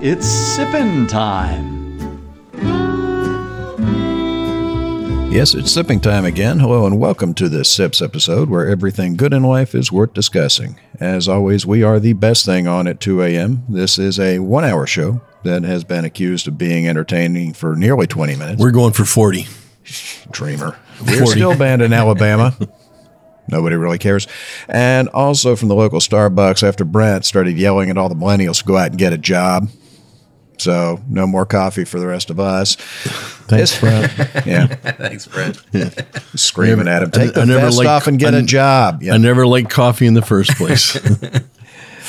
Now it's sipping time. Yes, it's sipping time again. Hello and welcome to this Sips episode where everything good in life is worth discussing. As always, we are the best thing on at 2 a.m. This is a one hour show that has been accused of being entertaining for nearly 20 minutes. We're going for 40. Dreamer. We're 40. still banned in Alabama. Nobody really cares. And also from the local Starbucks after Brent started yelling at all the millennials to go out and get a job. So no more coffee for the rest of us. Thanks, Brad. Yeah, Thanks, Brent. screaming at him, take I the never vest liked- off and get I- a job. Yeah. I never liked coffee in the first place.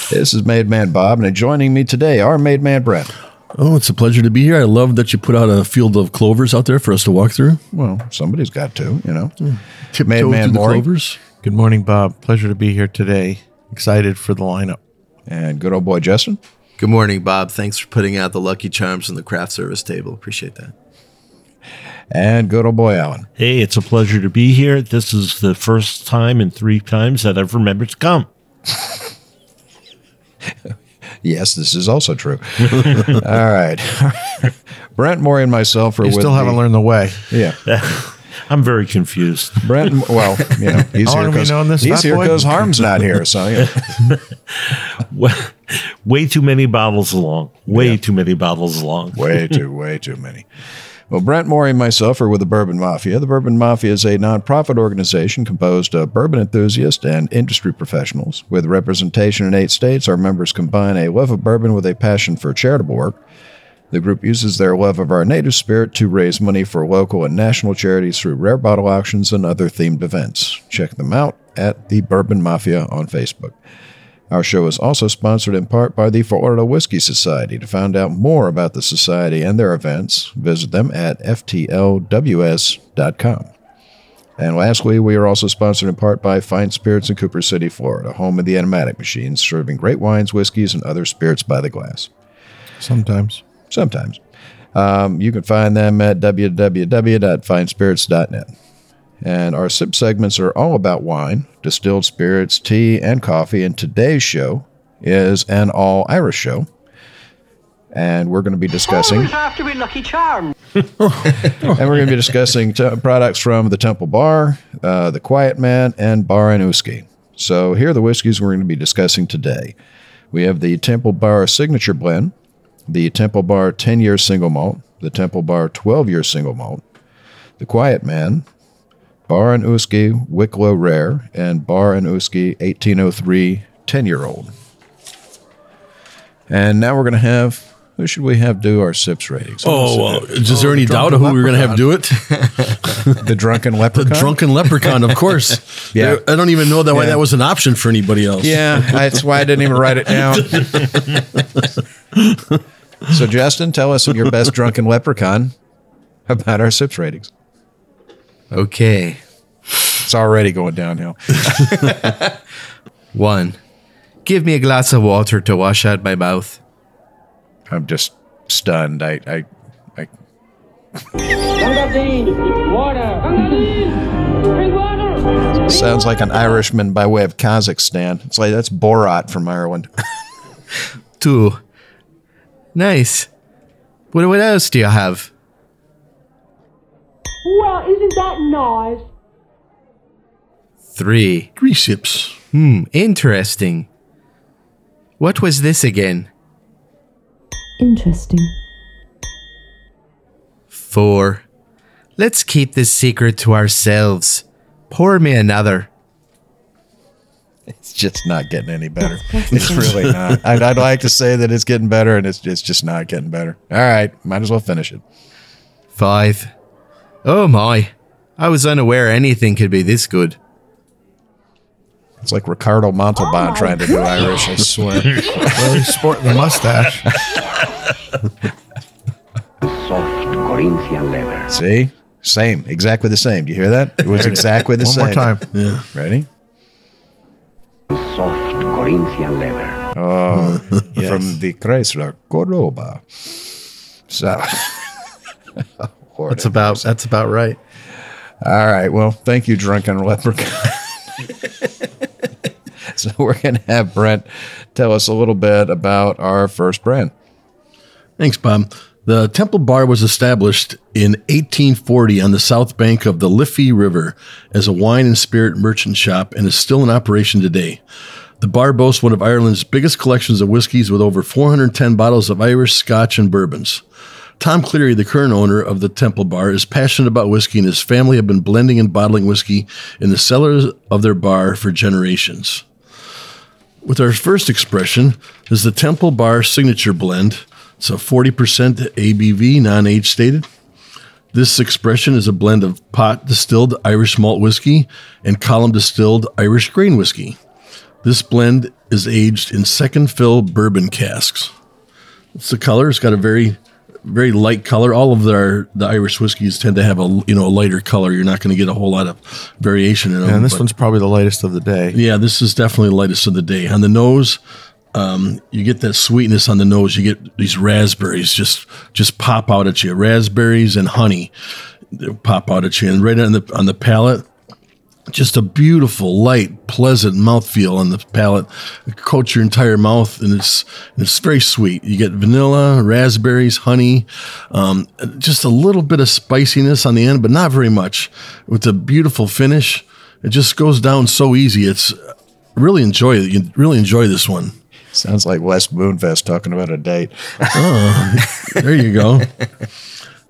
This is Made Man Bob, and joining me today are Made Man Brent. oh, it's a pleasure to be here. I love that you put out a field of clovers out there for us to walk through. Well, somebody's got to, you know. Tiptoe Made Man through the clovers. Good morning, Bob. Pleasure to be here today. Excited for the lineup. And good old boy Justin. Good morning, Bob. Thanks for putting out the Lucky Charms on the craft service table. Appreciate that. And good old boy Alan. Hey, it's a pleasure to be here. This is the first time in three times that I've remembered to come. Yes, this is also true. All right. Brent, Maury and myself are You with still haven't the- learned the way. Yeah. I'm very confused. Brent, well, you know, he's How here long we because known this he's fat here because Harm's not here. So, you know. Way too many bottles along. Way Yeah. too many bottles along. way too, way too many. Well, Brent Maury and myself are with the Bourbon Mafia. The Bourbon Mafia is a nonprofit organization composed of bourbon enthusiasts and industry professionals. With representation in eight states, our members combine a love of bourbon with a passion for charitable work. The group uses their love of our native spirit to raise money for local and national charities through rare bottle auctions and other themed events. Check them out at the Bourbon Mafia on Facebook. Our show is also sponsored in part by the Florida Whiskey Society. To find out more about the Society and their events, visit them at ftlws.com. And lastly, we are also sponsored in part by Fine Spirits in Cooper City, Florida, home of the Enomatic Machines, serving great wines, whiskeys, and other spirits by the glass. Sometimes. Sometimes. Um, you can find them at www.finespirits.net. And our sip segments are all about wine, distilled spirits, tea, and coffee. And today's show is an all Irish show. And we're going to be discussing, Always after with Lucky Charms. and we're going to be discussing t- products from the Temple Bar, uh, the Quiet Man, and Barr an Uisce. So here are the whiskeys we're going to be discussing today. We have the Temple Bar Signature Blend, the Temple Bar 10 year single malt, the Temple Bar 12 year single malt, the Quiet Man, Barr an Uisce Wicklow Rare, and Barr an Uisce 1803 10 year old. And now we're going to have, who should we have do our sips ratings? Oh, well, is there any doubt of who we were going to have do it? the Drunken leprechaun. The drunken leprechaun, of course. Yeah. I don't even know that why Yeah. that was an option for anybody else. Yeah, that's why I didn't even write it down. so, Justin, tell us your best drunken leprechaun about our sips ratings. Okay. It's already going downhill. One. Give me a glass of water to wash out my mouth. I'm just stunned. I, I, I Grenadine, water. Grenadine, bring water. sounds like an Irishman by way of Kazakhstan. It's like that's Borat from Ireland. Two. Nice. What, what else do you have? Well, isn't that nice? Three. Three sips. Hmm, interesting. What was this again? Interesting. Four. Let's keep this secret to ourselves. Pour me another. It's just not getting any better. It's really not. I'd, I'd like to say that it's getting better, and it's it's just not getting better. All right, might as well finish it. Five. Oh my. I was unaware anything could be this good. It's like Ricardo Montalban oh, trying to do Irish, I swear. Well, he's sporting the mustache. soft Corinthian leather. See? Same. Exactly the same. Do you hear that? It was exactly the One same. One more time. Yeah. Ready? Soft Corinthian leather. Oh, from the Chrysler Cordoba. So, That's about that's about right. all right. Well, thank you, drunken leprechaun. so we're gonna have Brent tell us a little bit about our first brand. Thanks, Bob. The Temple Bar was established in 1840 on the south bank of the Liffey River as a wine and spirit merchant shop and is still in operation today. The bar boasts one of Ireland's biggest collections of whiskeys with over 410 bottles of Irish, Scotch, and bourbons. Tom Cleary, the current owner of the Temple Bar, is passionate about whiskey and his family have been blending and bottling whiskey in the cellars of their bar for generations. With our first expression is the Temple Bar Signature Blend. It's a 40% ABV, non age stated. This expression is a blend of pot distilled Irish malt whiskey and column distilled Irish grain whiskey. This blend is aged in second fill bourbon casks. It's the color. It's got a very, very light color. All of their the Irish whiskeys tend to have a you know a lighter color. You're not going to get a whole lot of variation in them. And this but- one's probably the lightest of the day. yeah, this is definitely the lightest of the day. On the nose, um, you get that sweetness on the nose. You get these raspberries just just pop out at you. Raspberries and honey pop out at you, and right on the on the palate, just a beautiful, light, pleasant mouthfeel on the palate. It coats your entire mouth, and it's it's very sweet. You get vanilla, raspberries, honey, um, just a little bit of spiciness on the end, but not very much. With a beautiful finish, it just goes down so easy. It's really enjoy it. You really enjoy this one. Sounds like Wes Moonfest talking about a date. There you go.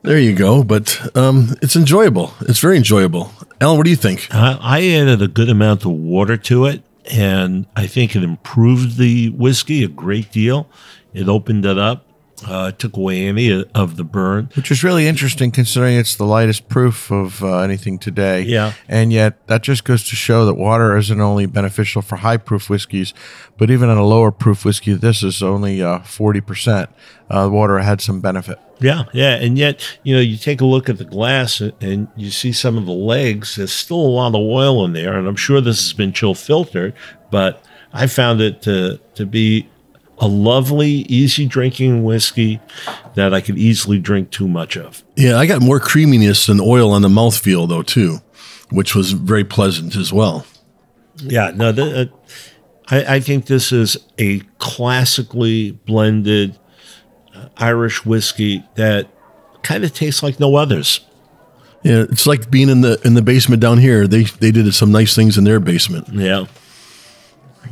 there you go. But um, it's enjoyable. It's very enjoyable. Alan, what do you think? I, I added a good amount of water to it, and I think it improved the whiskey a great deal. It opened it up, uh, took away any of the burn. Which is really interesting considering it's the lightest proof of uh, anything today. Yeah. And yet that just goes to show that water isn't only beneficial for high proof whiskeys, but even on a lower proof whiskey, this is only uh, 40%. Uh, water had some benefit. Yeah, yeah, and yet you know you take a look at the glass and- and you see some of the legs. There's still a lot of oil in there, and I'm sure this has been chill filtered. But I found it to to be a lovely, easy drinking whiskey that I could easily drink too much of. Yeah, I got more creaminess and oil on the mouthfeel, though, too, which was very pleasant as well. Yeah, no, the, uh, I, I think this is a classically blended uh, Irish whiskey that kind of tastes like no others. Yeah, it's like being in the in the basement down here. They they did some nice things in their basement. Yeah.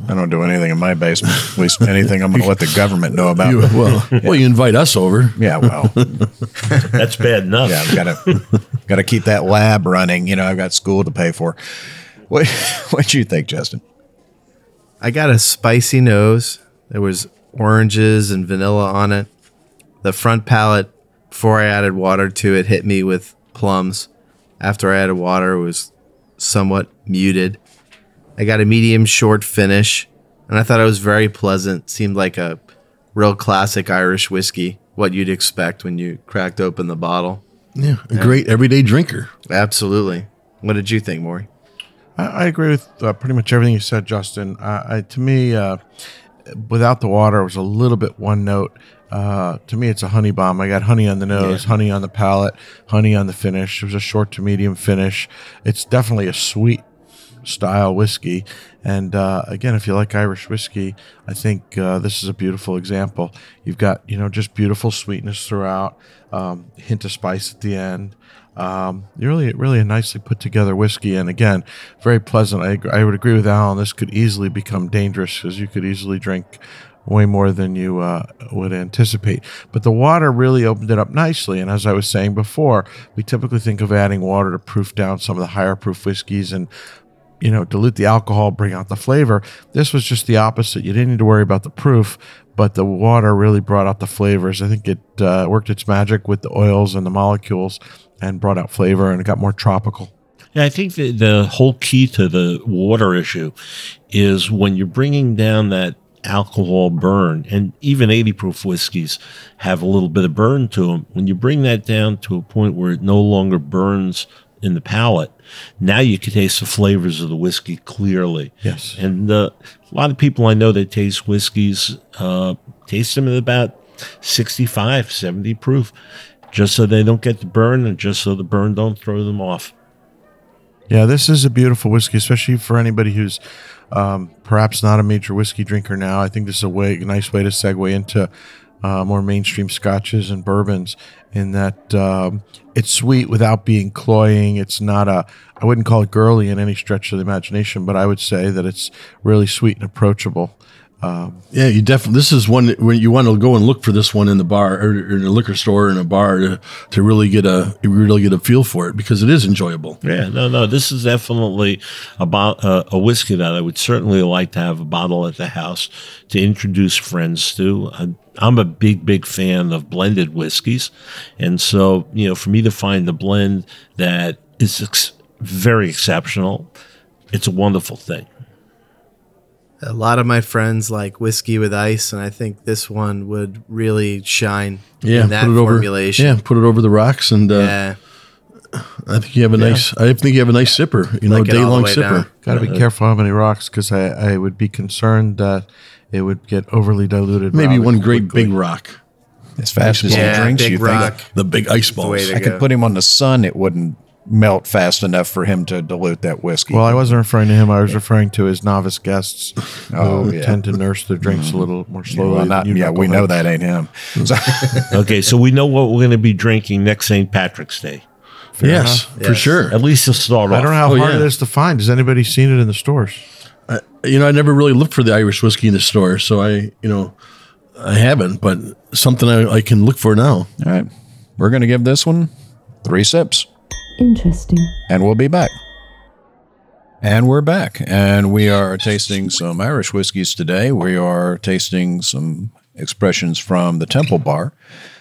I don't do anything in my basement. At least anything I'm going to let the government know about. You, well, well, you invite us over. yeah, well, That's bad enough. yeah, I've got to got to keep that lab running. You know, I've got school to pay for. What what do you think, Justin? I got a spicy nose. There was oranges and vanilla on it. The front palate, before I added water to it, hit me with plums. After I added water, it was somewhat muted. I got a medium short finish, and I thought it was very pleasant. Seemed like a real classic Irish whiskey, what you'd expect when you cracked open the bottle. Yeah, a great everyday drinker. Absolutely. What did you think, Maury? I, I agree with uh, pretty much everything you said, Justin. Uh, I, to me, uh, without the water, it was a little bit one note. Uh, to me, it's a honey bomb. I got honey on the nose, honey on the palate, honey on the finish. It was a short to medium finish. It's definitely a sweet style whiskey. And uh, again, if you like Irish whiskey, I think uh, this is a beautiful example. You've got you know just beautiful sweetness throughout, um, hint of spice at the end. Um, really, really a nicely put together whiskey, and again, very pleasant. I, I would agree with Alan. This could easily become dangerous because you could easily drink way more than you uh, would anticipate. But the water really opened it up nicely. And as I was saying before, we typically think of adding water to proof down some of the higher proof whiskeys and you know, dilute the alcohol, bring out the flavor. This was just the opposite. You didn't need to worry about the proof, but the water really brought out the flavors. I think it uh, worked its magic with the oils and the molecules and brought out flavor and it got more tropical. Yeah, I think the, the whole key to the water issue is when you're bringing down that alcohol burn, and even 80 proof whiskeys have a little bit of burn to them. When you bring that down to a point where it no longer burns in the palate, now you can taste the flavors of the whiskey clearly. Yes. And uh, a lot of people I know that taste whiskeys uh, taste them at about 65, 70 proof, just so they don't get the burn and just so the burn don't throw them off. Yeah, this is a beautiful whiskey, especially for anybody who's um, perhaps not a major whiskey drinker now. I think this is a way, a nice way to segue into uh, more mainstream scotches and bourbons. In that um, it's sweet without being cloying. It's not a, I wouldn't call it girly in any stretch of the imagination, but I would say that it's really sweet and approachable. Yeah, you definitely. This is one when you want to go and look for this one in the bar or in a liquor store or in a bar to, to really get a really get a feel for it because it is enjoyable. Yeah, no, no. This is definitely about uh, a whiskey that I would certainly like to have a bottle at the house to introduce friends to. I, I'm a big, big fan of blended whiskeys, and so you know, for me to find the blend that is ex- very exceptional, it's a wonderful thing. A lot of my friends like whiskey with ice, and I think this one would really shine Yeah, in that put it over. formulation. Yeah, put it over the rocks, and uh, Yeah. I think you have a nice. I think you have a nice sipper. You know, Like day long way sipper. Got to be careful how many rocks because I, I would be concerned that it would get overly diluted. Maybe one great quickly. big rock, As fast as Yeah, he drinks, you rock. think the big ice the balls. I go. could put him on the sun, it wouldn't melt fast enough for him to dilute that whiskey. Well, I wasn't referring to him. I was referring to his novice guests Oh, who yeah. Mm-hmm. tend to nurse their drinks a little more slowly. well, not, yeah, we know that ain't him. So, Okay, so we know what we're going to be drinking next St. Patrick's Day. yes, for Yes. sure. At least to start off. I don't know how Oh, hard yeah. it is to find. Has anybody seen it in the stores? you know, I never really looked for the Irish whiskey in the store, so I, you know, I haven't. But something I, I can look for now. all right, we're going to give this one three sips. Interesting. and we'll be back. And we're back, and we are tasting some Irish whiskeys today. We are tasting some expressions from the Temple Bar.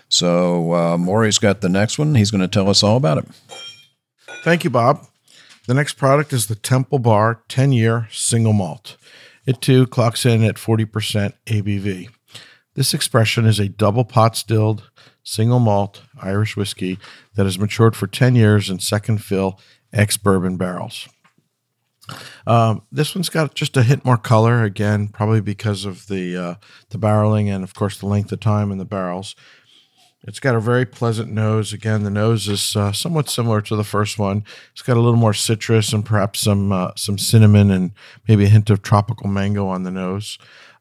So uh, Maury's got the next one. He's going to tell us all about it. Thank you, Bob. The next product is the Temple Bar 10 year single malt. It too clocks in at 40% ABV. This expression is a double pot stilled single malt Irish whiskey that has matured for 10 years in second fill ex bourbon barrels. Um, this one's got just a hint more color again, probably because of the uh, the barreling and of course the length of time in the barrels. It's got a very pleasant nose. Again, the nose is uh, somewhat similar to the first one. It's got a little more citrus and perhaps some uh, some cinnamon and maybe a hint of tropical mango on the nose.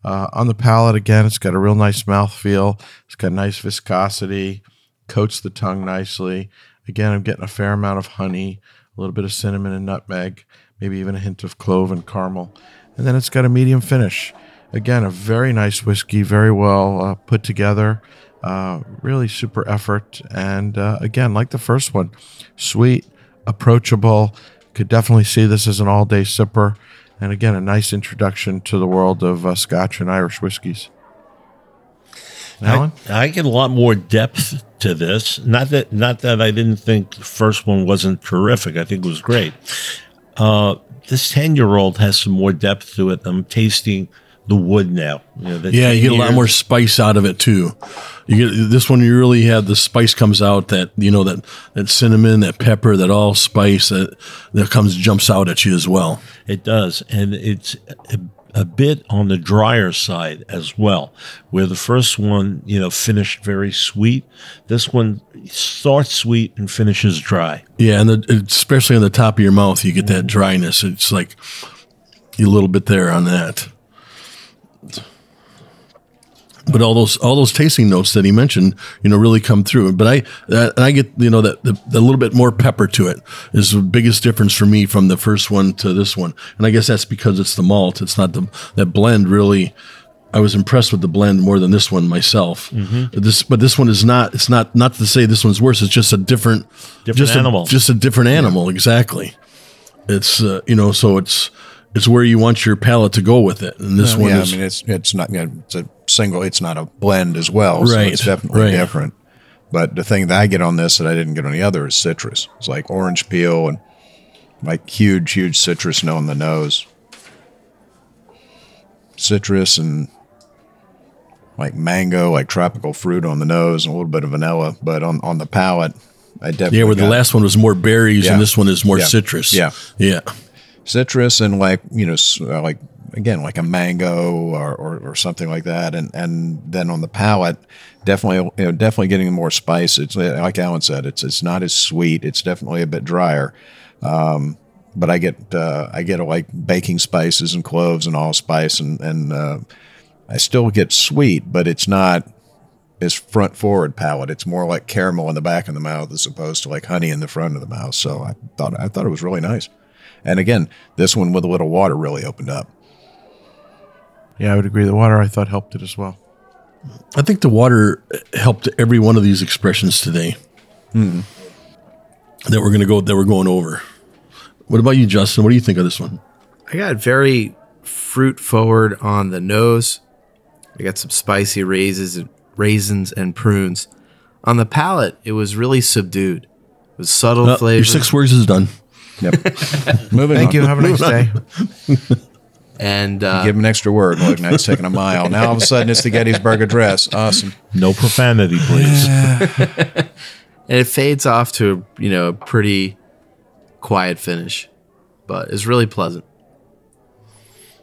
Uh, on the palate, again, it's got a real nice mouthfeel. It's got nice viscosity, coats the tongue nicely. Again, I'm getting a fair amount of honey, a little bit of cinnamon and nutmeg, maybe even a hint of clove and caramel. And then it's got a medium finish. Again, a very nice whiskey, very well uh, put together. Uh, really super effort. And uh, again, like the first one, sweet, approachable. Could definitely see this as an all day sipper. And again, a nice introduction to the world of uh, Scotch and Irish whiskeys. Alan? I, I get a lot more depth to this. Not that not that I didn't think the first one wasn't terrific. I think it was great. Uh, this ten year old has some more depth to it. I'm tasting the wood now. You know, the Yeah, you get a lot more spice out of it too. You get this one. You really have the spice comes out that you know that that cinnamon, that pepper, that all spice that that comes jumps out at you as well. It does, and it's a, a bit on the drier side as well. Where the first one, you know, finished very sweet. This one starts sweet and finishes dry. Yeah, and the, especially on the top of your mouth, you get that dryness. It's like a little bit there on that. But all those all those tasting notes that he mentioned, you know, really come through. But I uh, and I get you know that the, the little bit more pepper to it is the biggest difference for me from the first one to this one. And I guess that's because it's the malt. It's not the that blend really. I was impressed with the blend more than this one myself. This, but this one is not. It's not not to say this one's worse. It's just a different, Different just animal. A, just a different animal. Exactly. It's uh, you know, so it's it's where you want your palate to go with it. And this one yeah, is I mean it's it's not you know, it's a single. It's not a blend as well. So Right, it's definitely right. different. But the thing that I get on this that I didn't get on the other is citrus. It's like orange peel and like huge, huge citrus note on the nose. Citrus and like mango, like tropical fruit on the nose, and a little bit of vanilla. But on, on the palate, I definitely Yeah, where the last one was more berries Yeah. and this one is more Yeah. citrus. Yeah. Yeah. Citrus and like you know uh, like again like a mango or, or, or something like that. And and then on the palate definitely you know definitely getting more spice. It's uh, like alan said it's it's not as sweet. It's definitely a bit drier. Um, but i get uh, i get like baking spices and cloves and allspice and and uh, i still get sweet but it's not as front forward palate. It's more like caramel in the back of the mouth as opposed to like honey in the front of the mouth. So i thought i thought it was really nice and again, this one with a little water really opened up. Yeah, I would agree. The water I thought helped it as well. I think the water helped every one of these expressions today Hmm. that we're going to go that we're going over. What about you, Justin? What do you think of this one? I got very fruit forward on the nose. I got some spicy raisins, raisins and prunes. On the palate, it was really subdued. It was subtle Uh, flavor. your six words is done. Yep. Moving on. Thank on. you. Have a nice day. and uh, Give him an extra word. Look, now it's taking a mile. Now all of a sudden it's the Gettysburg Address. Awesome. No profanity, please. and it fades off to you know a pretty quiet finish, but it's really pleasant.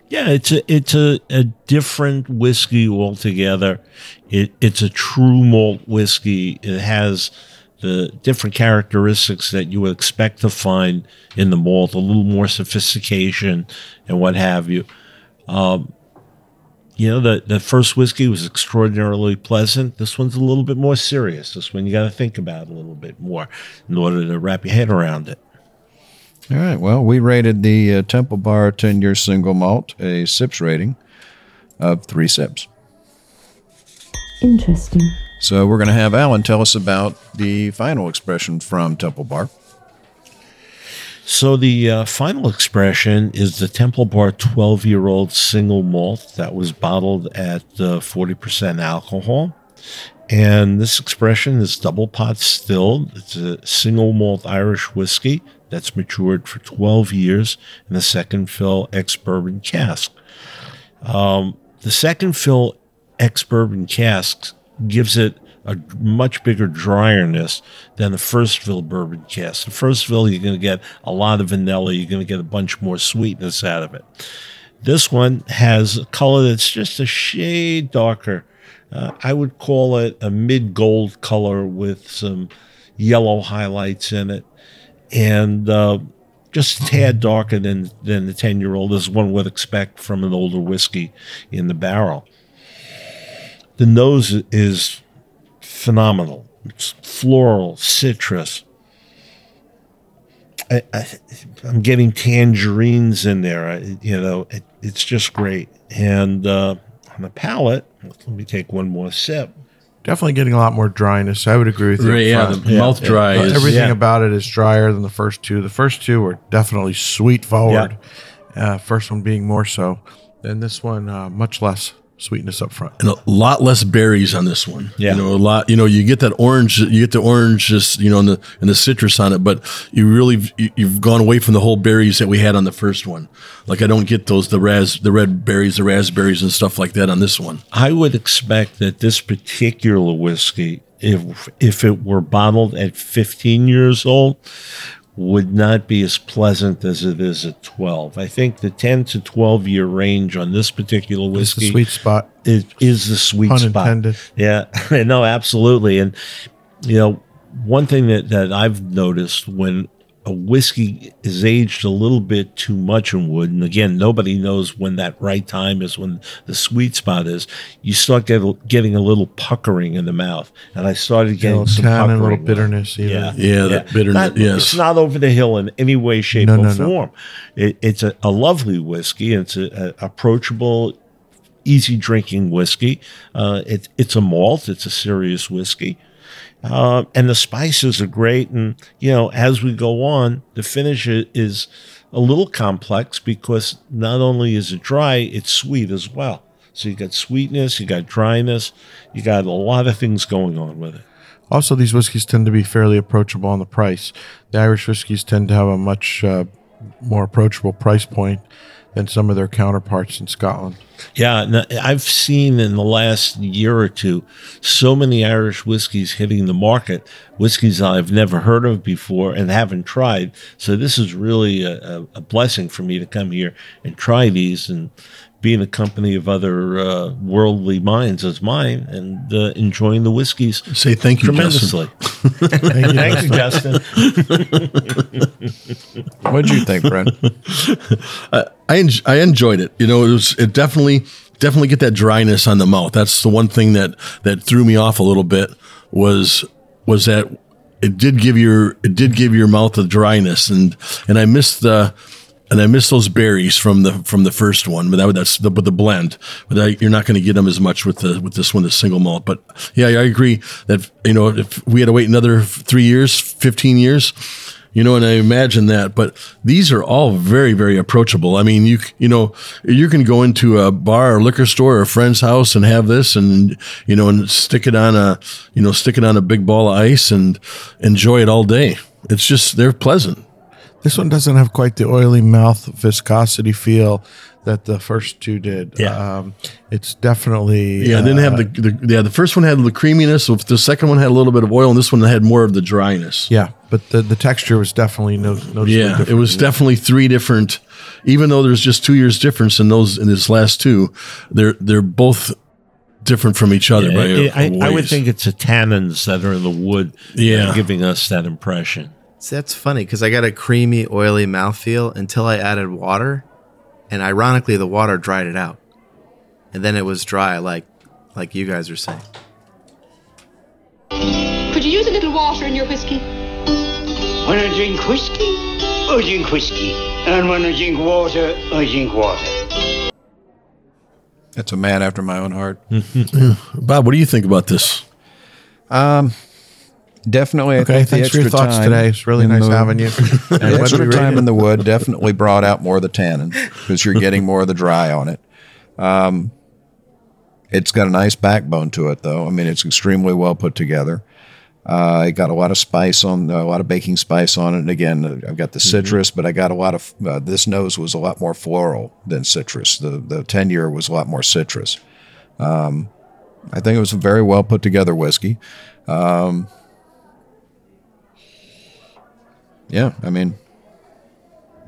Yeah, it's a it's a, a different whiskey altogether. It it's a true malt whiskey. It has the different characteristics that you would expect to find in the malt, a little more sophistication and what have you. Um, you know, the the first whiskey was extraordinarily pleasant. This one's a little bit more serious. This one you got to think about a little bit more in order to wrap your head around it. All right. Well, we rated the uh, Temple Bar 10 year single malt a sips rating of three sips. Interesting. So we're going to have Alan tell us about the final expression from Temple Bar. So the uh, final expression is the Temple Bar 12 year old single malt that was bottled at uh, 40% alcohol. And this expression is double pot stilled. It's a single malt Irish whiskey that's matured for 12 years in a second fill ex bourbon cask. Um, the second fill ex bourbon cask gives it a much bigger dryerness than the first fill bourbon cask. The first fill, you're going to get a lot of vanilla. You're going to get a bunch more sweetness out of it. This one has a color that's just a shade darker. Uh, I would call it a mid gold color with some yellow highlights in it, and uh, just a tad darker than than the ten year old, as one would expect from an older whiskey in the barrel. The nose is phenomenal. It's floral, citrus. I, I, I'm getting tangerines in there. I, you know, it, it's just great. And uh, on the palate, let me take one more sip. Definitely getting a lot more dryness. I would agree with you. Right, yeah, front. the mouth dry is everything yeah. about it is drier than the first two. The first two were definitely sweet forward. Uh, first one being more so. Then this one, uh, much less sweetness up front. and a lot less berries on this one. Yeah. you know a lot. You know, you get that orange, you get the orange, just you know, and the and the citrus on it. But you really you, you've gone away from the whole berries that we had on the first one. Like I don't get those the ras the red berries, the raspberries, and stuff like that on this one. I would expect that this particular whiskey, if if it were bottled at 15 years old, would not be as pleasant as it is at 12. I think the 10 to 12 year range on this particular whiskey sweet spot. is, is the sweet Pun spot. intended. Yeah, no, absolutely. And you know, one thing that that I've noticed when a whiskey is aged a little bit too much in wood, and again, nobody knows when that right time is, when the sweet spot is. You start get, getting a little puckering in the mouth, and I started getting little some tannin, a little bitterness. Either. Yeah, Yeah, that bitterness, Not- yes. it's not over the hill in any way, shape, No, or no, no. form. It, it's a, a lovely whiskey. It's a, a approachable, easy drinking whiskey. Uh, it, it's a malt. It's a serious whiskey. Uh, and the spices are great. And, you know, as we go on, the finish is a little complex because not only is it dry, it's sweet as well. So you got sweetness, you got dryness, you got a lot of things going on with it. Also, these whiskeys tend to be fairly approachable on the price. The Irish whiskeys tend to have a much uh, more approachable price point than some of their counterparts in Scotland. Yeah, I've seen in the last year or two so many Irish whiskeys hitting the market, whiskeys I've never heard of before and haven't tried. So this is really a, a, a blessing for me to come here and try these and be in the company of other uh, worldly minds as mine and uh, enjoying the whiskeys Say thank you, Justin. tremendously. Thank you, Justin. What'd you think, Brent? I en- I enjoyed it. You know, it was it definitely definitely get that dryness on the mouth. That's the one thing that that threw me off a little bit was was that it did give your it did give your mouth a dryness and and I missed the and I missed those berries from the from the first one, but that, that's the, with the blend. But I, you're not going to get them as much with the with this one, the single malt. But yeah, I agree that you know if we had to wait another three years, fifteen years, you know, and I imagine that. But these are all very, very approachable. I mean, you you know, you can go into a bar or liquor store or a friend's house and have this, and you know, and stick it on a you know, stick it on a big ball of ice and enjoy it all day. It's just they're pleasant. This one doesn't have quite the oily mouth viscosity feel that the first two did. Yeah. Um, it's definitely Yeah, it didn't have uh, the, the yeah. The first one had the creaminess. The second one had a little bit of oil, and this one had more of the dryness. yeah, but the, the texture was definitely no, noticeably Yeah, different. it was definitely three different. Even though there's just two years difference in those in this last two, they're they're both different from each other. by a- I, I would think it's the tannins that are in the wood that Yeah. are giving us that impression. See, that's funny because I got a creamy, oily mouthfeel until I added water, and ironically, the water dried it out, and then it was dry, like like you guys are saying. Could you use a little water in your whiskey? When I drink whiskey, I drink whiskey. And when I drink water, I drink water. That's a man after my own heart. Bob, what do you think about this? Um, Definitely. I Okay, think the thanks for your extra thoughts time today. It's really nice the- having you. The And what extra time rated? in the wood definitely brought out more of the tannin because you're getting more of the dry on it. Um, it's got a nice backbone to it, though. I mean, it's extremely well put together. Uh, I got a lot of spice on, a lot of baking spice on it. And again, uh, I've got the citrus, but I got a lot of. Uh, this nose was a lot more floral than citrus. The the ten year was a lot more citrus. Um, I think it was a very well put together whiskey. Um, yeah, I mean,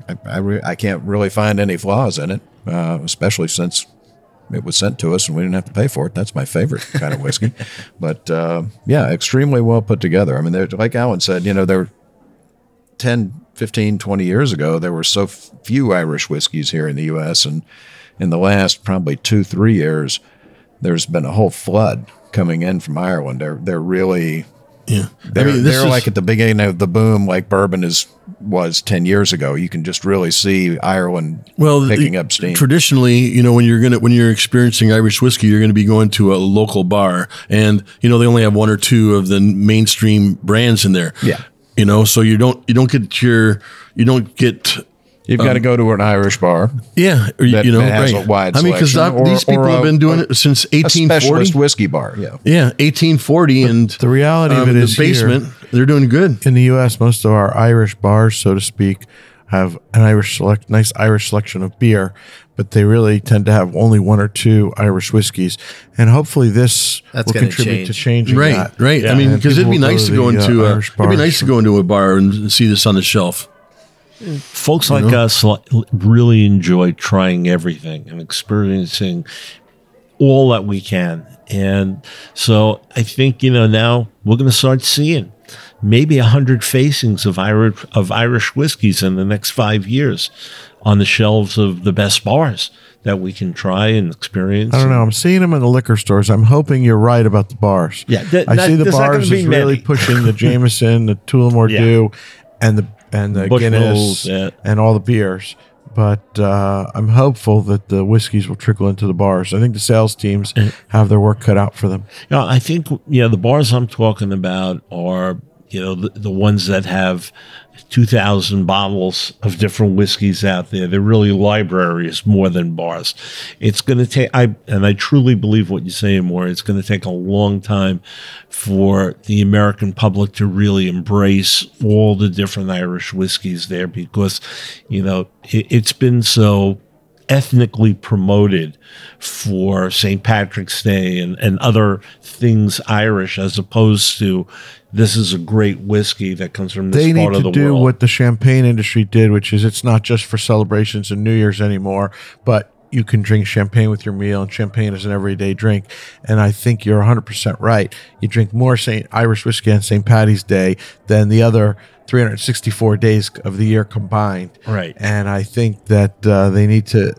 I I, re- I can't really find any flaws in it, uh, especially since it was sent to us and we didn't have to pay for it. That's my favorite kind of whiskey. but uh, yeah, extremely well put together. I mean, they're- like Alan said, you know, there were 10, 15, 20 years ago, there were so f- few Irish whiskeys here in the U.S. And in the last probably two, three years, there's been a whole flood coming in from Ireland. They're, they're really Yeah, they're, I mean, they're is- like at the beginning of the boom, like bourbon is was ten years ago. You can just really see Ireland well picking the- up steam. Traditionally, you know, when you're gonna when you're experiencing Irish whiskey, you're going to be going to a local bar, and you know they only have one or two of the mainstream brands in there. Yeah. you know, so you don't you don't get your you don't get You've got to go to an Irish bar, yeah or, That you know has right. a wide I mean, because these people or have a- been doing a- it since a 1840. specialist whiskey bar. Yeah, Yeah, 1840, and the reality of um, it the is here- basement. They're doing good. in the U.S., most of our Irish bars, so to speak, have an Irish select, nice Irish selection of beer, but they really tend to have only one or two Irish whiskeys, and hopefully this That's will gonna contribute to change. changing Right, that. right. I mean, because it'd be nice to go into uh, a, Irish it'd be nice to go into a bar and see this on the shelf. Folks like us really enjoy trying everything and experiencing all that we can. And so I think, you know, now we're going to start seeing maybe a hundred facings of Irish, of Irish whiskeys in the next five years on the shelves of the best bars that we can try and experience. I don't know. I'm seeing them in the liquor stores. I'm hoping you're right about the bars. Yeah, th- I not- see the there's not gonna bars is really pushing the Jameson, the Tullamore Yeah. Dew, and the and the Bushmills, Guinness yeah. and all the beers. But uh, I'm hopeful that the whiskeys will trickle into the bars. I think the sales teams have their work cut out for them. Yeah, I think you know the bars I'm talking about are you know the, the ones that have 2,000 bottles of different whiskeys out there. They're really libraries more than bars. It's going to take, I, and I truly believe what you're saying, more. It's going to take a long time for the American public to really embrace all the different Irish whiskeys there because, you know, it, it's been so ethnically promoted for St. Patrick's Day and, and other things Irish as opposed to this is a great whiskey that comes from this they part need of to the do world. what the champagne industry did, which is it's not just for celebrations and New Year's anymore, but you can drink champagne with your meal, and champagne is an everyday drink. And I think you're 100% right. You drink more St. Irish whiskey on St. Patty's Day than the other 364 days of the year combined. Right. And I think that uh, they need to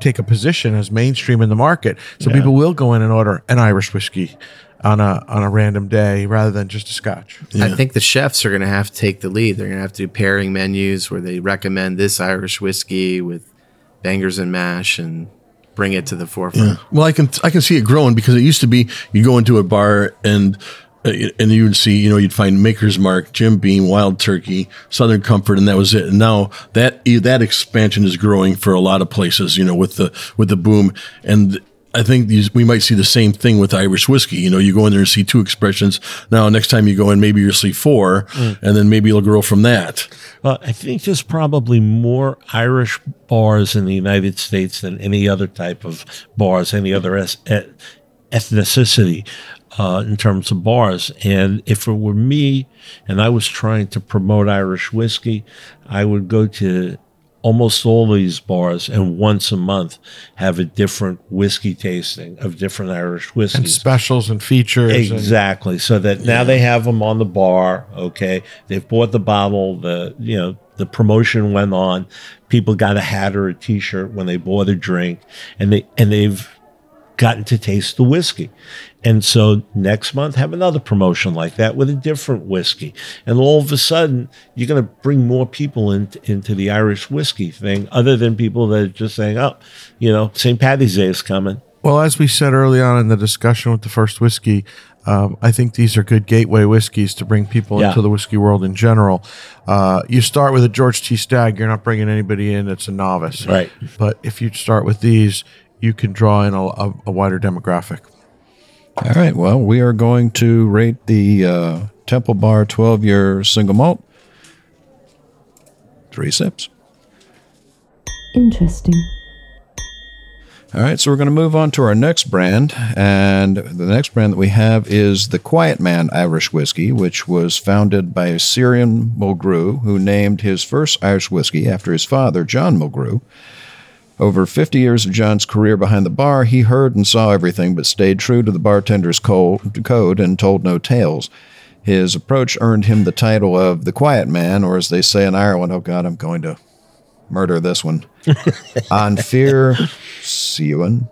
take a position as mainstream in the market, so Yeah. people will go in and order an Irish whiskey on a on a random day rather than just a Scotch. I think the chefs are going to have to take the lead. They're going to have to do pairing menus where they recommend this Irish whiskey with bangers and mash and bring it to the forefront. Well, I can I can see it growing because it used to be you go into a bar and uh, and you would see you know you'd find Maker's Mark, Jim Beam, Wild Turkey, Southern Comfort, and that was it. And now that that expansion is growing for a lot of places. You know, with the with the boom and. I think these, we might see the same thing with Irish whiskey. You know, you go in there and see two expressions. Now, next time you go in, maybe you'll see four, and then maybe it'll grow from that. Well, I think there's probably more Irish bars in the United States than any other type of bars, any other es- et- ethnicity uh, in terms of bars. And if it were me and I was trying to promote Irish whiskey, I would go to almost all these bars and once a month have a different whiskey tasting of different Irish whiskeys. And specials and features. and- Exactly. So that now they have them on the bar. Okay, they've bought the bottle. The you know the promotion went on. People got a hat or a T-shirt when they bought a drink, and they and they've gotten to taste the whiskey. And so next month have another promotion like that with a different whiskey. And all of a sudden you're going to bring more people in, into the Irish whiskey thing other than people that are just saying, "Oh, you know, St. Patty's Day is coming." Well, as we said early on in the discussion with the first whiskey, um, I think these are good gateway whiskeys to bring people Yeah. into the whiskey world in general. Uh, you start with a George T. Stagg, you're not bringing anybody in that's a novice. Right. But if you start with these, you can draw in a, a, a wider demographic. All right. Well, we are going to rate the uh, Temple Bar 12 year single malt. Three sips. Interesting. All right. So we're going to move on to our next brand. And the next brand that we have is the Quiet Man Irish Whiskey, which was founded by Ciaran Mulgrew, who named his first Irish whiskey after his father, John Mulgrew. Over 50 years of John's career behind the bar, he heard and saw everything but stayed true to the bartender's code and told no tales. His approach earned him the title of the Quiet Man, or as they say in Ireland, oh God, I'm going to murder this one. On fear, Siwan.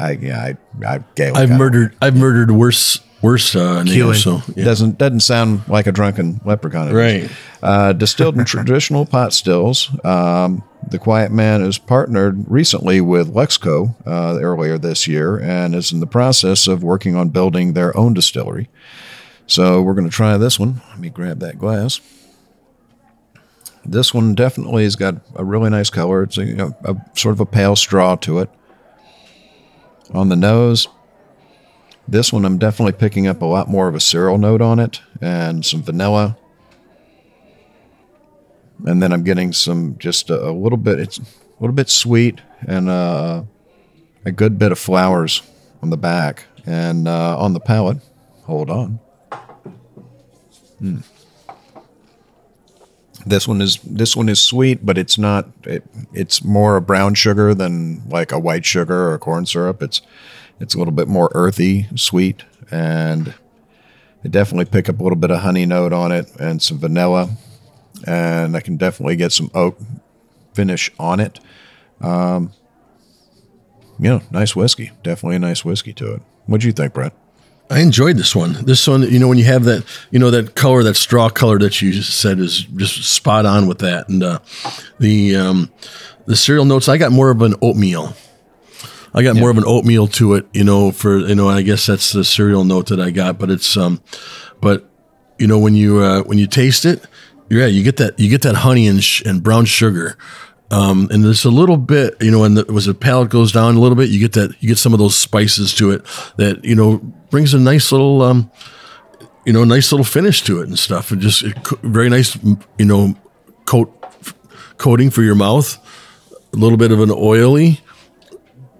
I, yeah, I, I, Gaelic, I've I don't- murdered I've murdered worse worse uh, names. Keeling. So yeah. Doesn't doesn't sound like a drunken leprechaun. Right. Uh, distilled in traditional pot stills. Um, the Quiet Man is partnered recently with Lexco uh, earlier this year and is in the process of working on building their own distillery. So we're going to try this one. Let me grab that glass. This one definitely has got a really nice color. It's a, you know, a sort of a pale straw to it. On the nose, this one I'm definitely picking up a lot more of a cereal note on it and some vanilla. And then I'm getting some just a, a little bit it's a little bit sweet and uh, a good bit of flowers on the back and uh, on the palate. Hold on. Hmm. This one is this one is sweet, but it's not. It, it's more a brown sugar than like a white sugar or corn syrup. It's it's a little bit more earthy, sweet, and I definitely pick up a little bit of honey note on it and some vanilla, and I can definitely get some oak finish on it. Um, you know, nice whiskey. Definitely a nice whiskey to it. What do you think, Brett? I enjoyed this one. This one, you know, when you have that, you know, that color, that straw color that you said is just spot on with that. And uh, the um, the cereal notes, I got more of an oatmeal. I got more of an oatmeal to it, you know. For you know, I guess that's the cereal note that I got. But it's um, but you know, when you uh, when you taste it, Yeah, you get that you get that honey and sh- and brown sugar. Um, and there's a little bit, you know, and the, as the palate goes down a little bit, you get that you get some of those spices to it that you know brings a nice little, um, you know, nice little finish to it and stuff. And just it, very nice, you know, coat coating for your mouth. A little bit of an oily,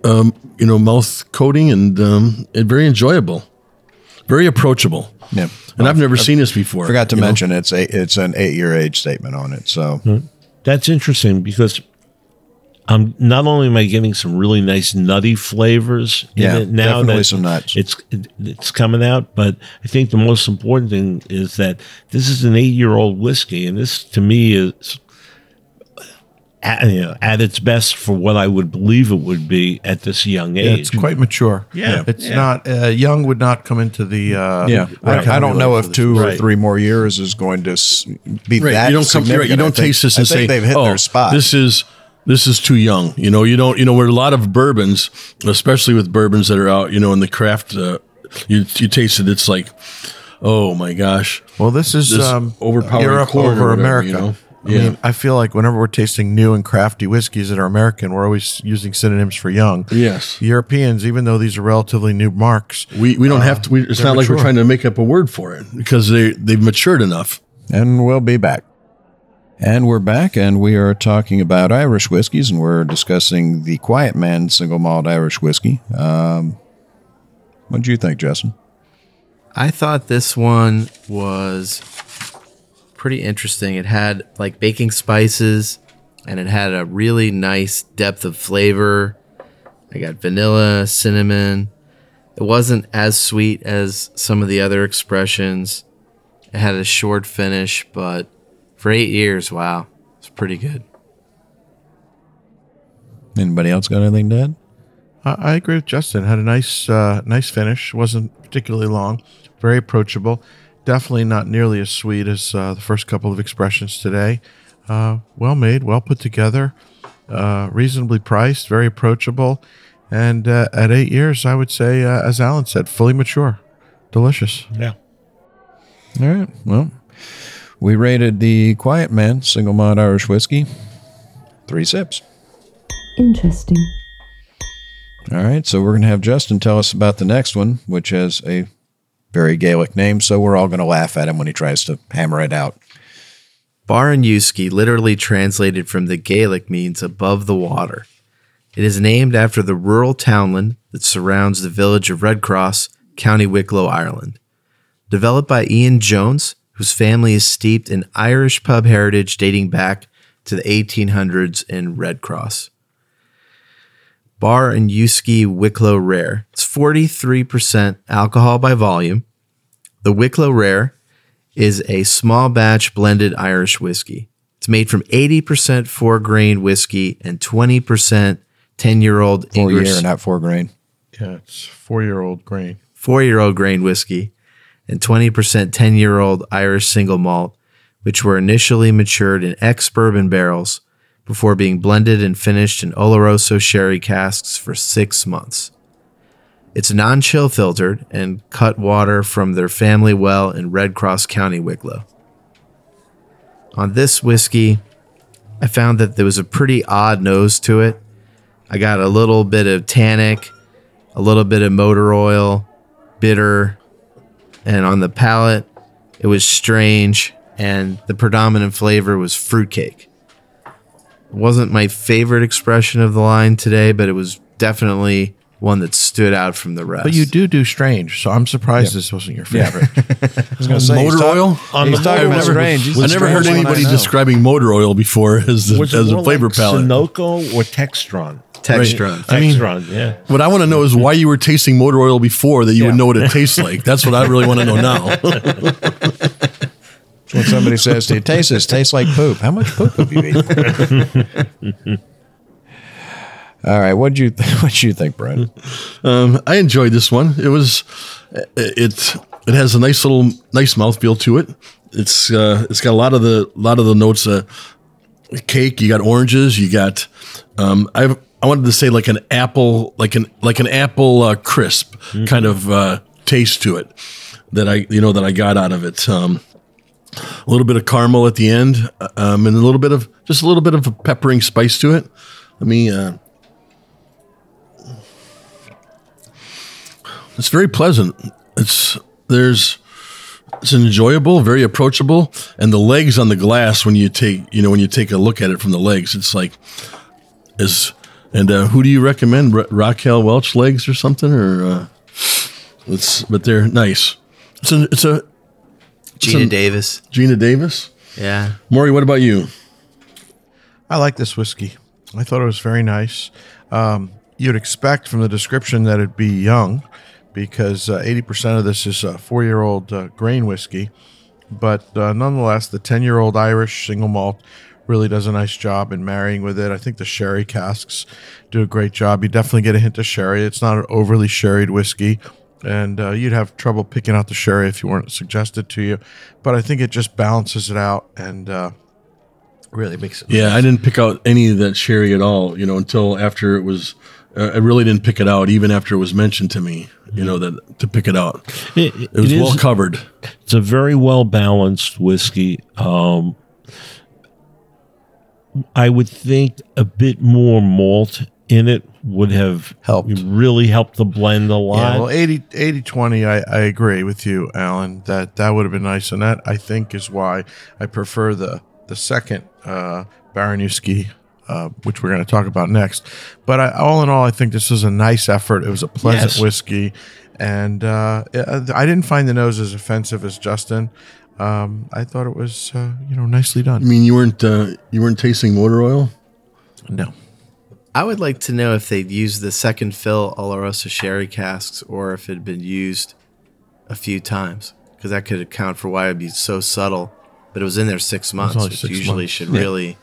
um, you know, mouth coating, and um, and very enjoyable, very approachable. Yeah. And I've never seen this before. Forgot to you know? mention it's a it's an eight year age statement on it. So hmm. That's interesting because I'm not only am I getting some really nice nutty flavors in Yeah, it now definitely that some nuts. it's it's coming out, but I think the most important thing is that this is an eight year old whiskey, and this to me is at, you know, at its best for what I would believe it would be at this young Yeah, age. it's quite mature. Yeah, it's yeah. not uh, young. Would not come into the. Uh, yeah, Red I, I don't know if for this. two or three more years is going to be Right, that you don't come. Right, you don't think- taste this I and think say, they've hit "Oh, their spot." this is this is too young." You know, you don't. You know, where a lot of bourbons, especially with bourbons that are out, you know, in the craft, uh, you you taste it. It's like, oh my gosh, Well, this is This um, overpowering Europe over America. you know? I Yeah. mean, I feel like whenever we're tasting new and crafty whiskeys that are American, we're always using synonyms for young. Yes. Europeans, even though these are relatively new marks, we we don't have to. We, it's they're not like we're trying to make up a word for it because they they've matured enough. And we'll be back. And we're back, and we are talking about Irish whiskeys, and we're discussing the Quiet Man single malt Irish whiskey. Um, what do you think, Justin? I thought this one was pretty interesting. It had like baking spices and it had a really nice depth of flavor. I got vanilla, cinnamon. It wasn't as sweet as some of the other expressions. It had a short finish, but for eight years, wow, it's pretty good. Anybody else got anything to add? I, I agree with Justin. Had a nice, uh, nice finish. wasn't particularly long. Very approachable. Definitely not nearly as sweet as uh, the first couple of expressions today. Uh, well made, well put together, uh, reasonably priced, very approachable, and uh, at eight years, I would say, uh, as Alan said, fully mature, delicious. yeah. All right. Well, we rated the Quiet Man single malt Irish whiskey three sips. Interesting. All right. So we're going to have Justin tell us about the next one, which has a very Gaelic name. So we're all going to laugh at him when he tries to hammer it out. Barr an Uisce, literally translated from the Gaelic, means above the water. It is named after the rural townland that surrounds the village of Red Cross, County Wicklow, Ireland. Developed by Ian Jones, whose family is steeped in Irish pub heritage dating back to the 1800s in Red Cross. Barr an Uisce Wicklow Rare. It's 43% alcohol by volume. The Wicklow Rare is a small batch blended Irish whiskey. It's made from 80% four grain whiskey and 20% 10 year old Four English year, not four grain. Yeah, it's four year old grain. four year old grain whiskey and 20% 10 year old Irish single malt, which were initially matured in ex bourbon barrels before being blended and finished in Oloroso sherry casks for six months. It's non chill filtered and cut water from their family well in Red Cross County, Wicklow. On this whiskey, I found that there was a pretty odd nose to it. I got a little bit of tannic, a little bit of motor oil, bitter, and on the palate, it was strange, and the predominant flavor was fruitcake. It wasn't my favorite expression of the line today, but it was definitely one that stood out from the rest. But you do do strange, so I'm surprised this wasn't your favorite. I was going to say, motor talk- oil. On he's the talking motor about oil, strange. I never heard strangest one I anybody describing motor oil before as, the, Was it as a flavor like palette. Sunoco or Texaco? Texaco. I mean- Texaco, yeah. What I want to know is why you were tasting motor oil before that you would know what it tastes like. That's what I really want to know now. When somebody says to you, taste this, tastes like poop. How much poop have you eaten? All right, what'd you th- what'd you think, Brent? Um, I enjoyed this one. It was it it has a nice little nice mouthfeel to it. It's uh, it's got a lot of the lot of the notes. Uh, cake. You got oranges. You got um, I I wanted to say like an apple like an like an apple uh, crisp kind of uh, taste to it that I you know that I got out of it. Um, a little bit of caramel at the end, um, and a little bit of just a little bit of a peppering spice to it. Let me. Uh, it's very pleasant. It's there's it's enjoyable, very approachable, and the legs on the glass when you take you know when you take a look at it from the legs, it's like is and uh, who do you recommend? Ra- Raquel Welch legs or something or uh, it's but they're nice. It's a it's a Gina Some- Davis. Geena Davis. Yeah. Maury, what about you? I like this whiskey. I thought it was very nice. Um, you'd expect from the description that it'd be young because uh, 80% of this is a four year old uh, grain whiskey. But uh, nonetheless, the 10 year old Irish single malt really does a nice job in marrying with it. I think the sherry casks do a great job. You definitely get a hint of sherry. It's not an overly sherried whiskey. And uh, you'd have trouble picking out the sherry if you weren't suggested to you. But I think it just balances it out and uh, really makes it. Yeah, I didn't pick out any of that sherry at all. You know, until after it was. Uh, I really didn't pick it out, even after it was mentioned to me. You know that to pick it out, It, it was it well covered. It's a very well balanced whiskey. Um, I would think a bit more malt in it would have Helped. really helped the blend a lot. Yeah, well, 80, 80 20, I, I agree with you, Alan, that that would have been nice. And that, I think, is why I prefer the, the second uh, Barr an Uisce, uh, which we're going to talk about next. But I, all in all, I think this was a nice effort. It was a pleasant Yes. whiskey. And uh, I didn't find the nose as offensive as Justin. Um, I thought it was, uh, you know, nicely done. I mean, you weren't uh, you weren't tasting motor oil. No. I would like to know if they'd used the second fill Oloroso sherry casks or if it had been used a few times because that could account for why it'd be so subtle. But it was in there six months, which six usually months. should Yeah. really.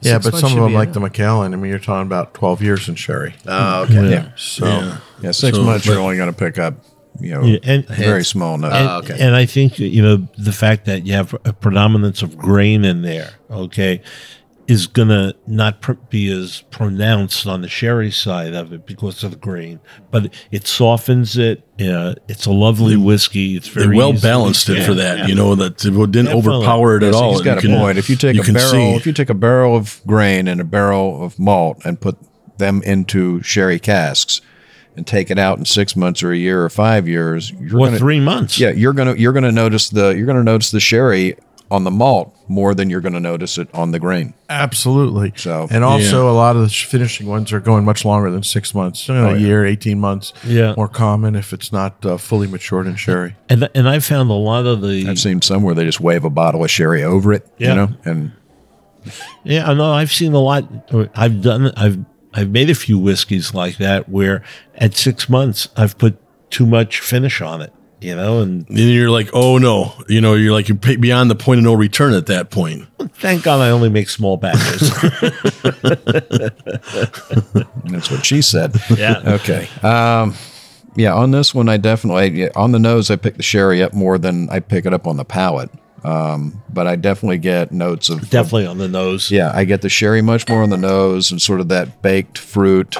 Yeah, but some of them, like enough. the Macallan, I mean, you're talking about 12 years in sherry. Oh, okay. Yeah. So, Yeah. Yeah, six So, months but- you're only going to pick up, you know, Yeah, and- very small note. and, Oh, okay. and I think you know the fact that you have a predominance of grain in there, okay, is gonna not pr- be as pronounced on the sherry side of it because of the grain, but it softens it. Uh, it's a lovely whiskey. It's They very well easily- balanced it Yeah, for that. yeah. You know that it didn't Definitely. overpower it at Yeah, so all. He's got You a can- point. If you take you a barrel, see. if you take a barrel of grain and a barrel of malt and put them into sherry casks and take it out in six months or a year or five years, you're Or gonna, three months. Yeah, you're gonna you're gonna notice the you're gonna notice the sherry on the malt more than you're gonna notice it on the grain. Absolutely. So- and also a lot of the finishing ones are going much longer than six months. You know, Oh, a yeah. year, eighteen months. Yeah. more common if it's not uh, fully matured in sherry. And th- and I found a lot of the I've seen some where they just wave a bottle of sherry over it, Yeah. you know, and Yeah, I know. I've seen a lot. I've done. I've I've made a few whiskeys like that where at six months I've put too much finish on it. You know, and And you're like, oh no, you know, you're like you're beyond the point of no return at that point. thank God I only make small batches. that's what she said. yeah. Okay. Um, yeah, on this one, I definitely on the nose, I pick the sherry up more than I pick it up on the palate. Um, but I definitely get notes of Definitely on the nose. yeah, I get the sherry much more on the nose and sort of that baked fruit,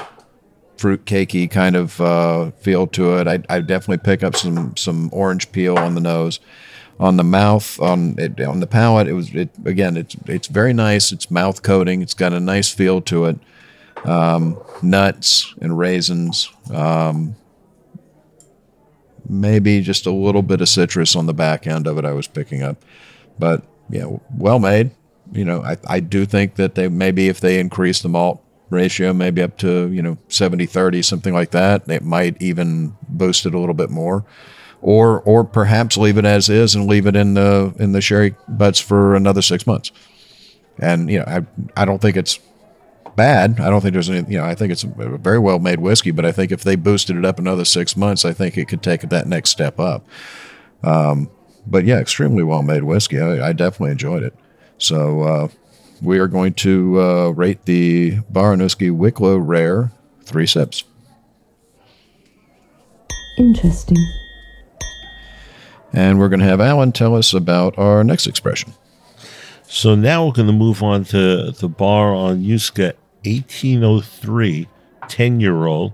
fruit cakey kind of uh, feel to it. I, I definitely pick up some some orange peel on the nose, on the mouth, on it, on the palate. It was it again. It's it's very nice. It's mouth coating. It's got a nice feel to it. Um, nuts and raisins. Um, maybe just a little bit of citrus on the back end of it. I was picking up, but yeah, well made. You know, I, I do think that they maybe if they increase the malt ratio, maybe up to, you know, 70 30, something like that, it might even boost it a little bit more. Or or perhaps leave it as is and leave it in the in the sherry butts for another six months. And you know, I I don't think it's bad. I don't think there's any, you know, I think it's a very well made whiskey, but I think if they boosted it up another six months, I think it could take that next step up. Um, but yeah, extremely well made whiskey. I, I definitely enjoyed it. So uh, we are going to uh, rate the Barr an Uisce Wicklow Rare three sips. Interesting. And we're going to have Alan tell us about our next expression. So now we're going to move on to the Barr an Uisce 1803, 10 year old.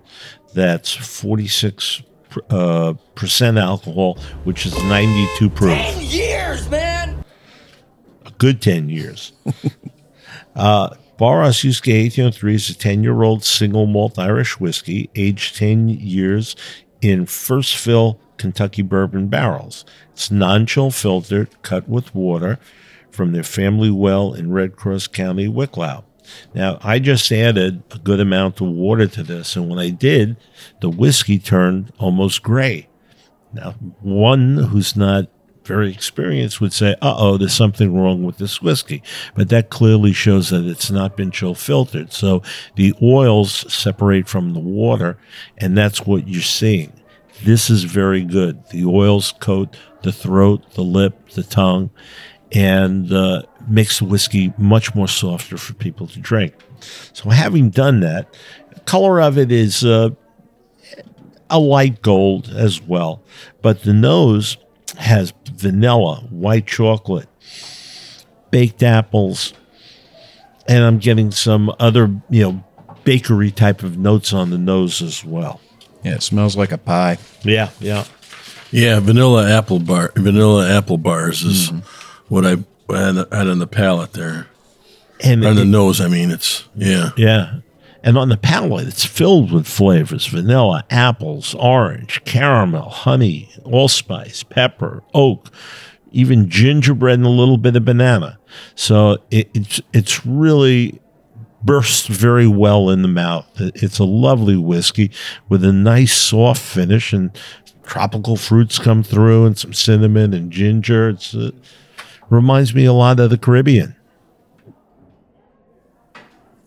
That's 46 uh, percent alcohol, which is 92 proof. 10 Years, man! A good 10 years. uh, Barr an Uisce 1803 is a 10 year old single malt Irish whiskey, aged 10 years in first fill Kentucky bourbon barrels. It's non chill filtered, cut with water from their family well in Red Cross County, Wicklow. Now, I just added a good amount of water to this, and when I did, the whiskey turned almost gray. Now, one who's not very experienced would say, uh oh, there's something wrong with this whiskey. But that clearly shows that it's not been chill filtered. So the oils separate from the water, and that's what you're seeing. This is very good. The oils coat the throat, the lip, the tongue, and uh, makes the whiskey much more softer for people to drink. So, having done that, the color of it is uh, a light gold as well, but the nose has vanilla, white chocolate, baked apples, and I'm getting some other, you know, bakery type of notes on the nose as well. Yeah, it smells like a pie. Yeah, yeah. Yeah, vanilla apple bar, vanilla apple bars is Mm-hmm. what I had, had on the palate there. And on the nose, I mean, it's yeah, Yeah. And on the palate, it's filled with flavors vanilla, apples, orange, caramel, honey, allspice, pepper, oak, even gingerbread, and a little bit of banana. So it, it's, it's really bursts very well in the mouth. It's a lovely whiskey with a nice soft finish, and tropical fruits come through, and some cinnamon and ginger. It's uh, reminds me a lot of the Caribbean.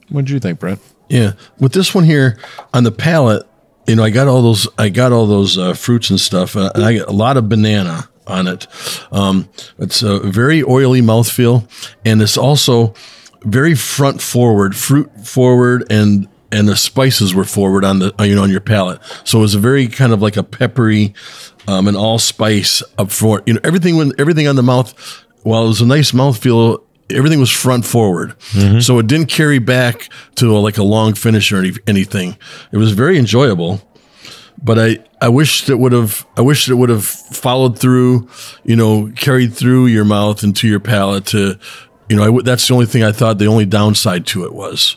What did you think, Brent? Yeah. With this one here on the palate, you know, I got all those, I got all those uh, fruits and stuff, uh, and I got a lot of banana on it. Um, it's a very oily mouthfeel, and it's also very front forward, fruit forward, and and the spices were forward on the uh, you know on your palate. So it was a very kind of like a peppery, um, and allspice up front. You know, everything when everything on the mouth. While it was a nice mouthfeel, everything was front forward, so it didn't carry back to a, like a long finish or any, anything. It was very enjoyable but I, I wish it would have I wish it would have followed through, you know, carried through your mouth and to your palate to, you know, I w- that's the only thing I thought the only downside to it was.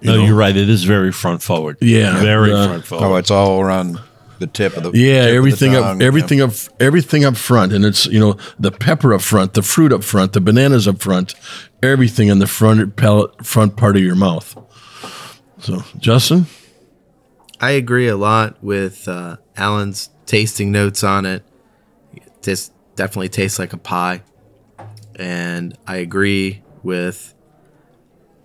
no, know? you're right. It is very front forward. Yeah, very uh, front forward. Oh, it's all around the tip of the Yeah, tip of the everything tongue, up yeah. everything up everything up front and it's, you know, the pepper up front, the fruit up front, the bananas up front, everything in the front palate front part of your mouth. So, Justin? I agree a lot with uh, Alan's tasting notes on it. This definitely tastes like a pie. And I agree with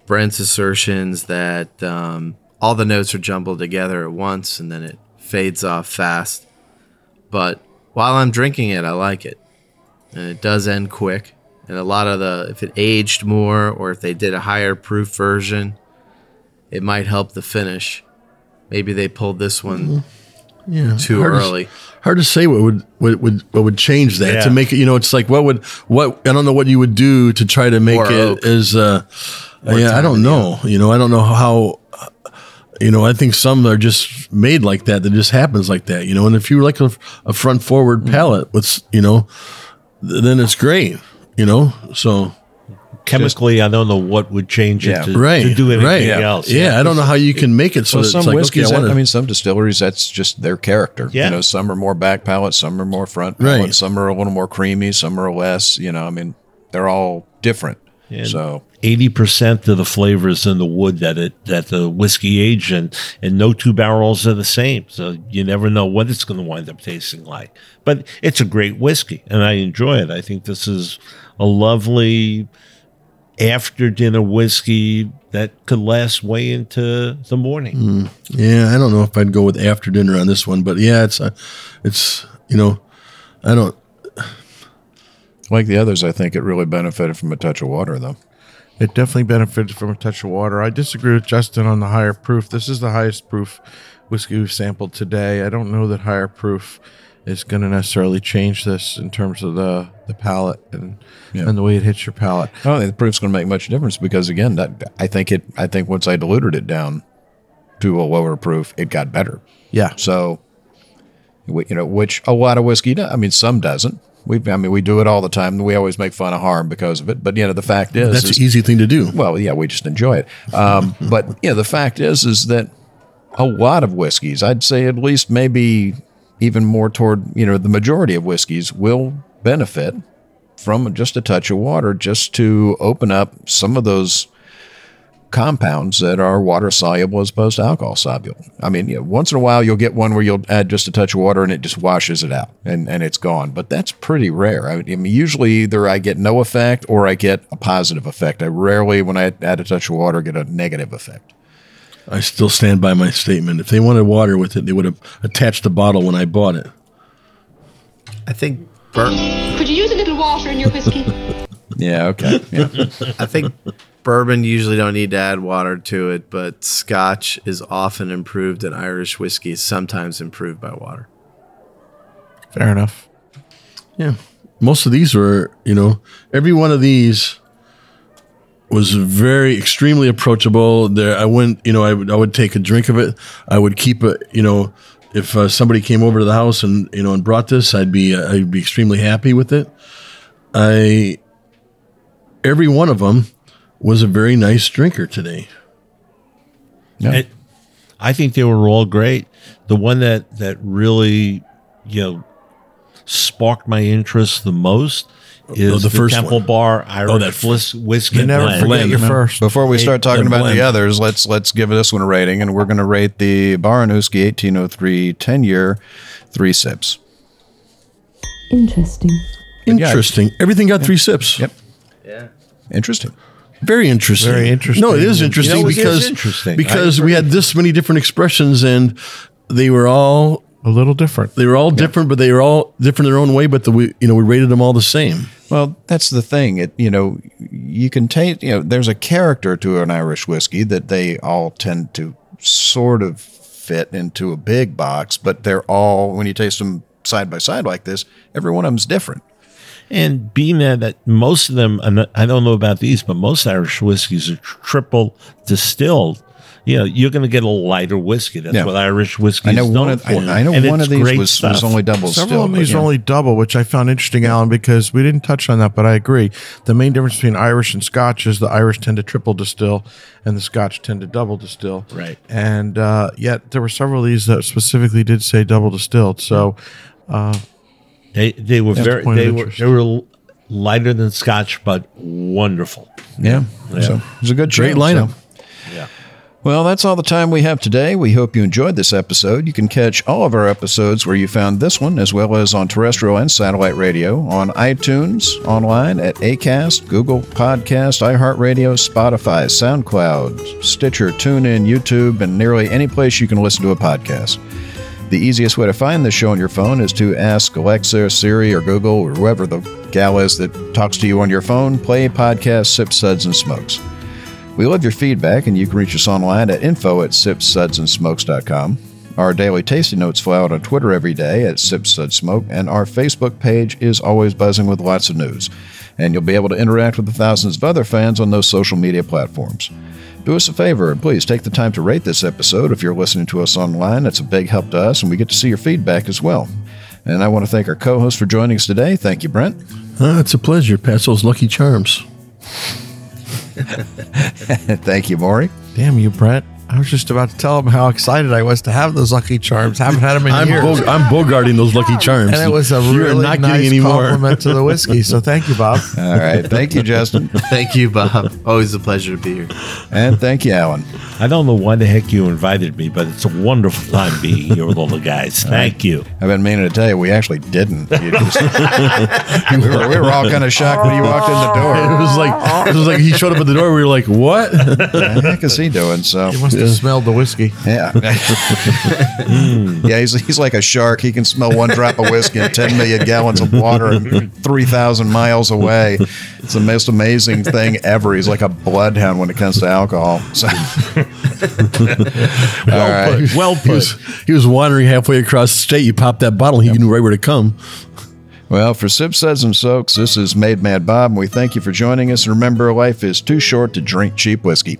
Brent's assertions that um, all the notes are jumbled together at once and then it fades off fast. But while I'm drinking it, I like it. And it does end quick. And a lot of the, if it aged more or if they did a higher proof version, it might help the finish. Maybe they pulled this one Yeah, too hard to- early. hard to say what would what would what would change that Yeah. to make it. You know, it's like what would what I don't know what you would do to try to make More it oak. as. Uh, yeah, I don't know. You know, I don't know how. You know, I think some are just made like that. That just happens like that. You know, and if you like a, a front forward Mm-hmm. palate with you know, th- then it's great. You know, so Chemically, I don't know what would change it Yeah. to, right, to do anything right. else. Yeah, I don't know how you can make it so Well, that some it's like whiskeys, okay, I, that- wanna, I mean, some distilleries, that's just their character. Yeah. You know, some are more back palate, some are more front palate, Right. some are a little more creamy, some are less. You know, I mean, they're all different. And so eighty percent of the flavors in the wood that it that the whiskey aged in, and no two barrels are the same. So you never know what it's going to wind up tasting like. But it's a great whiskey, and I enjoy it. I think this is a lovely after dinner whiskey that could last way into the morning. Yeah, I don't know if I'd go with after dinner on this one, but yeah, it's uh, it's you know, I don't. Like the others, I think it really benefited from a touch of water, though. It definitely benefited from a touch of water. I disagree with Justin on the higher proof. This is the highest proof whiskey we've sampled today. I don't know that higher proof is going to necessarily change this in terms of the the palate and Yeah. and the way it hits your palate. I don't think the proof's going to make much difference because again, that I think it. I think once I diluted it down to a lower proof, it got better. Yeah. So, you know, which a lot of whiskey, I mean, some doesn't. We I mean we do it all the time. We always make fun of harm because of it. But you know the fact is That's is- an easy thing to do. well, yeah, we just enjoy it. Um, but yeah, the fact is, is that a lot of whiskeys, I'd say at least maybe even more toward you know the majority of whiskeys will benefit from just a touch of water, just to open up some of those compounds that are water soluble as opposed to alcohol soluble. I mean, you know, once in a while you'll get one where you'll add just a touch of water and it just washes it out and, and it's gone. But that's pretty rare. I mean, usually either I get no effect or I get a positive effect. I rarely, when I add a touch of water, get a negative effect. I still stand by my statement. If they wanted water with it, they would have attached the bottle when I bought it. I think bur- Could you use a little water in your whiskey? Yeah. Okay. Yeah. I think bourbon usually don't need to add water to it, but Scotch is often improved, and Irish whiskey is sometimes improved by water. Fair enough. Yeah. Most of these were, you know, every one of these was very extremely approachable. There, I wouldn't, you know, I would, I would take a drink of it. I would keep it, you know, if uh, somebody came over to the house and you know and brought this, I'd be, uh, I'd be extremely happy with it. I, every one of them was a very nice drinker today. Yeah. And I think they were all great. The one that that really, you know, sparked my interest the most oh, is Oh, the the, first Temple one. Bar Irish Oh, that Whis- whiskey. You never blend. forget your first. Before we start talking the about blend. the others, let's let's give this one a rating, and we're going to rate the Barr an Uisce 1803 10 year three sips. Interesting. Interesting. Everything got three sips. Yep. Yeah. Interesting. Very interesting. Very interesting. No, it is interesting You know, it is because interesting. because we had this many different expressions and they were all A little different. they were all different, but they were all different in their own way. But the we you know we rated them all the same. Well, that's the thing. It you know you can taste you know there's a character to an Irish whiskey that they all tend to sort of fit into a big box, but they're all when you taste them side by side like this, every one of them's different. And being that, that most of them, I don't know about these, but most Irish whiskeys are triple distilled. You know, you're going to get a lighter whiskey. That's Yeah. what Irish whiskey I know is one of for. I, I know And one of these great was, was only double Several still. of these yeah. are only double, which I found interesting, Alan, because we didn't touch on that, but I agree. The main difference between Irish and Scotch is the Irish tend to triple distill, and the Scotch tend to double distill. Right. And uh, yet there were several of these that specifically did say double distilled. So They they were That's very point of they were interest. they were lighter than Scotch, but wonderful. Yeah. So it was a good Great show, lineup. so. Well, that's all the time we have today. We hope you enjoyed this episode. You can catch all of our episodes where you found this one, as well as on terrestrial and satellite radio, on iTunes, online at Acast, Google Podcast, iHeartRadio, Spotify, SoundCloud, Stitcher, TuneIn, YouTube, and nearly any place you can listen to a podcast. The easiest way to find this show on your phone is to ask Alexa, Siri, or Google, or whoever the gal is that talks to you on your phone, play podcast Sip Suds and Smokes. We love your feedback, and you can reach us online at info at sipsudsandsmokes.com. Our daily tasting notes fly out on Twitter every day at sipsudsmoke, and our Facebook page is always buzzing with lots of news. And you'll be able to interact with the thousands of other fans on those social media platforms. Do us a favor and please take the time to rate this episode if you're listening to us online. That's a big help to us, and we get to see your feedback as well. And I want to thank our co host for joining us today. Thank you, Brent. Ah, it's a pleasure. Pass those lucky charms. thank you, Maury. damn you, Brent. I was just about to tell him how excited I was to have those Lucky Charms. Haven't had them in I'm years. bo- I'm bogarting those lucky charms, and it was a You're really not nice getting any more. compliment to the whiskey. So thank you, Bob. All right. Thank you, Justin. Thank you, Bob. Always a pleasure to be here. And thank you, Alan. I don't know why the heck you invited me, but it's a wonderful time being here with all the guys. Thank you. I've been meaning to tell you, we actually didn't. Just- we, were, we were all kind of shocked when you walked in the door. It door. was like it was like he showed up at the door. We were like, "What?" What the heck is he doing? So, You must smelled the whiskey. yeah. Mm. yeah, he's, he's like a shark. He can smell one drop of whiskey and 10 million gallons of water 3,000 miles away. It's the most amazing thing ever. He's like a bloodhound when it comes to alcohol. So, Well right. put. Well he, was, put. he was wandering halfway across the state. You popped that bottle. He knew right where to come. well, for Sip Suds and Smokes, this is Made Man Bob, and we thank you for joining us. And remember, life is too short to drink cheap whiskey.